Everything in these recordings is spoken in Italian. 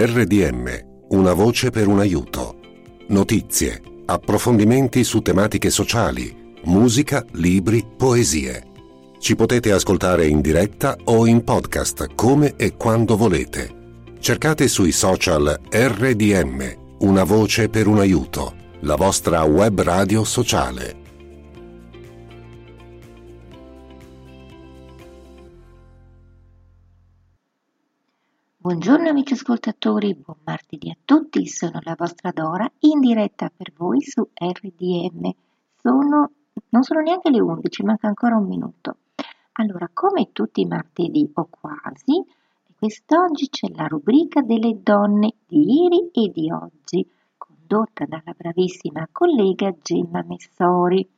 RDM. Una voce per un aiuto. Notizie, approfondimenti su tematiche sociali, musica, libri, poesie. Ci potete ascoltare in diretta o in podcast come e quando volete. Cercate sui social RDM, una voce per un aiuto, la vostra web radio sociale. Buongiorno amici ascoltatori, buon martedì a tutti, sono la vostra Dora in diretta per voi su RDM. Sono, non sono neanche le 11, manca ancora un minuto. Allora, come tutti i martedì o quasi, quest'oggi c'è la rubrica delle donne di ieri e di oggi, condotta dalla bravissima collega Gemma Messori.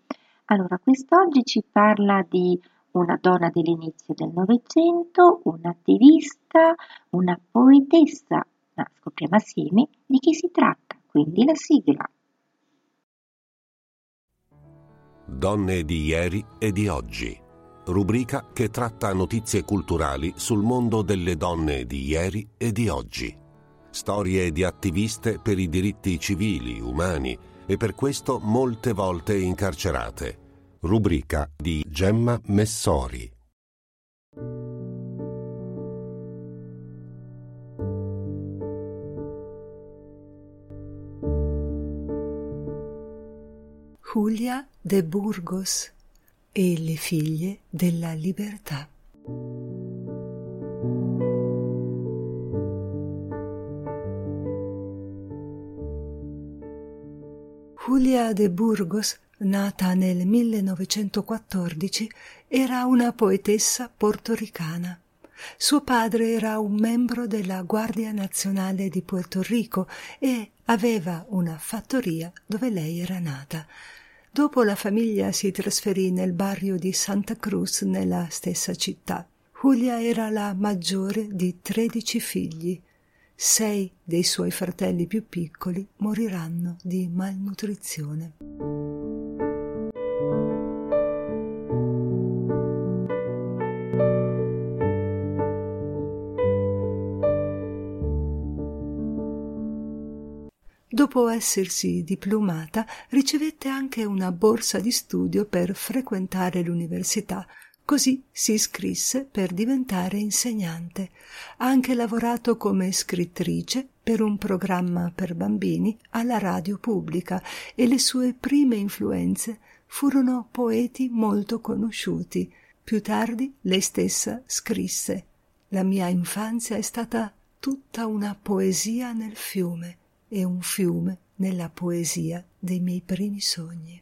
Allora, quest'oggi ci parla di una donna dell'inizio del Novecento, un'attivista, una poetessa. Ma scopriamo assieme di chi si tratta, quindi la sigla. Donne di ieri e di oggi. Rubrica che tratta notizie culturali sul mondo delle donne di ieri e di oggi. Storie di attiviste per i diritti civili, umani e per questo molte volte incarcerate rubrica di Gemma Messori. Julia de Burgos e le figlie della libertà. Julia de Burgos nata nel 1914, era una poetessa portoricana. Suo padre era un membro della Guardia Nazionale di Puerto Rico e aveva una fattoria dove lei era nata. Dopo la famiglia si trasferì nel barrio di Santa Cruz nella stessa città. Julia era la maggiore di tredici figli. Sei dei suoi fratelli più piccoli moriranno di malnutrizione. Dopo essersi diplomata, ricevette anche una borsa di studio per frequentare l'università. Così si iscrisse per diventare insegnante. Ha anche lavorato come scrittrice per un programma per bambini alla radio pubblica e le sue prime influenze furono poeti molto conosciuti. Più tardi lei stessa scrisse La mia infanzia è stata tutta una poesia nel fiume e un fiume nella poesia dei miei primi sogni.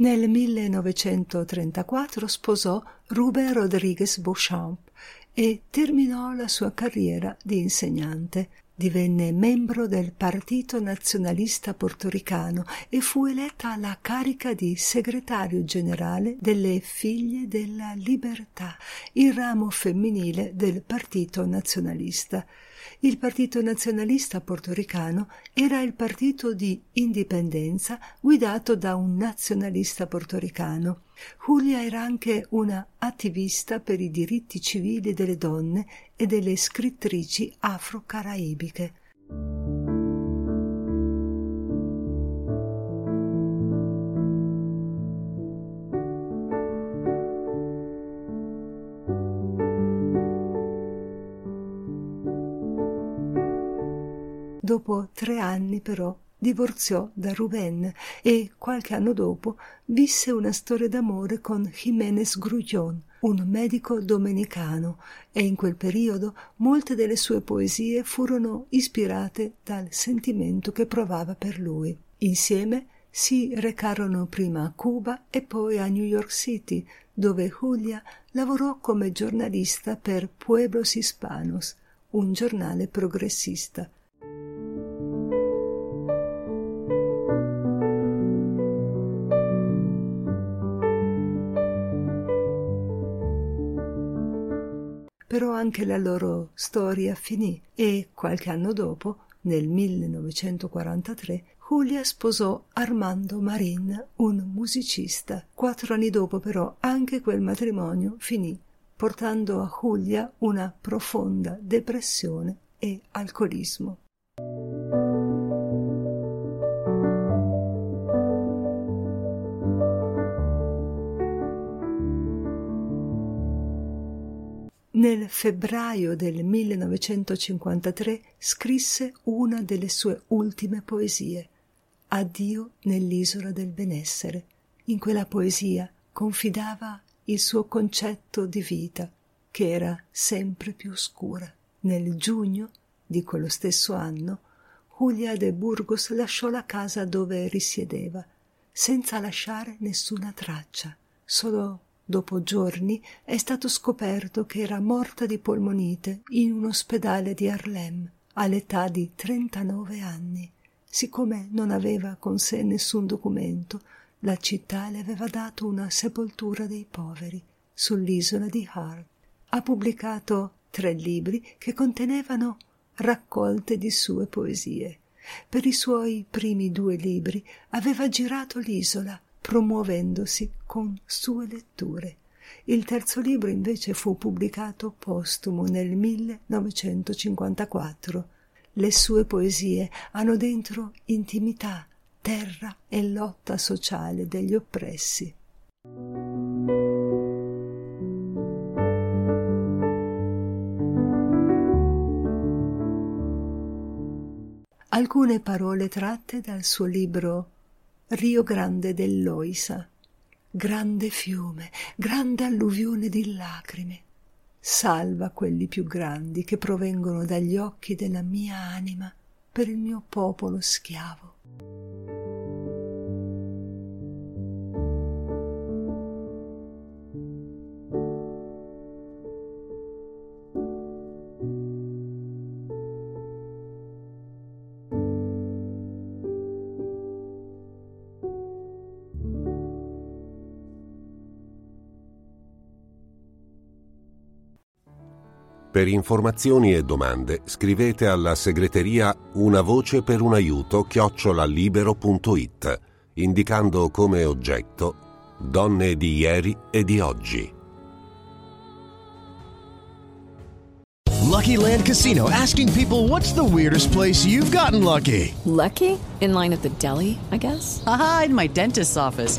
Nel 1934 sposò Ruben Rodriguez Beauchamp e terminò la sua carriera di insegnante divenne membro del Partito Nazionalista Portoricano e fu eletta alla carica di segretario generale delle Figlie della Libertà, il ramo femminile del Partito Nazionalista. Il Partito Nazionalista Portoricano era il partito di indipendenza guidato da un nazionalista portoricano. Julia era anche una attivista per i diritti civili delle donne e delle scrittrici afro-caraibiche. Dopo tre anni però divorziò da Ruben e qualche anno dopo visse una storia d'amore con Jiménez Grullón, un medico domenicano e in quel periodo molte delle sue poesie furono ispirate dal sentimento che provava per lui. Insieme si recarono prima a Cuba e poi a New York City, dove Julia lavorò come giornalista per Pueblos Hispanos, un giornale progressista. Anche la loro storia finì e qualche anno dopo, nel 1943, Julia sposò Armando Marin, un musicista. Quattro anni dopo però anche quel matrimonio finì, portando a Julia una profonda depressione e alcolismo. Febbraio del 1953 scrisse una delle sue ultime poesie, Addio nell'isola del benessere. In quella poesia confidava il suo concetto di vita, che era sempre più scura. Nel giugno di quello stesso anno, Julia de Burgos lasciò la casa dove risiedeva, senza lasciare nessuna traccia. Solo dopo giorni è stato scoperto che era morta di polmonite in un ospedale di Harlem all'età di 39 anni. Siccome non aveva con sé nessun documento, la città le aveva dato una sepoltura dei poveri sull'isola di Hart. Ha pubblicato tre libri che contenevano raccolte di sue poesie. Per i suoi primi due libri aveva girato l'isola, promuovendosi con sue letture. Il terzo libro invece fu pubblicato postumo nel 1954 le sue poesie hanno dentro intimità, terra e lotta sociale degli oppressi. Alcune parole tratte dal suo libro Rio Grande dell'Oisa. Grande fiume, grande alluvione di lacrime, salva quelli più grandi che provengono dagli occhi della mia anima per il mio popolo schiavo. Per informazioni e domande scrivete alla segreteria Una voce per un aiuto chiocciolalibero.it indicando come oggetto Donne di ieri e di oggi. Lucky Land Casino asking people what's the weirdest place you've gotten lucky? Lucky? In line at the deli, I guess? Aha, in my dentist's office.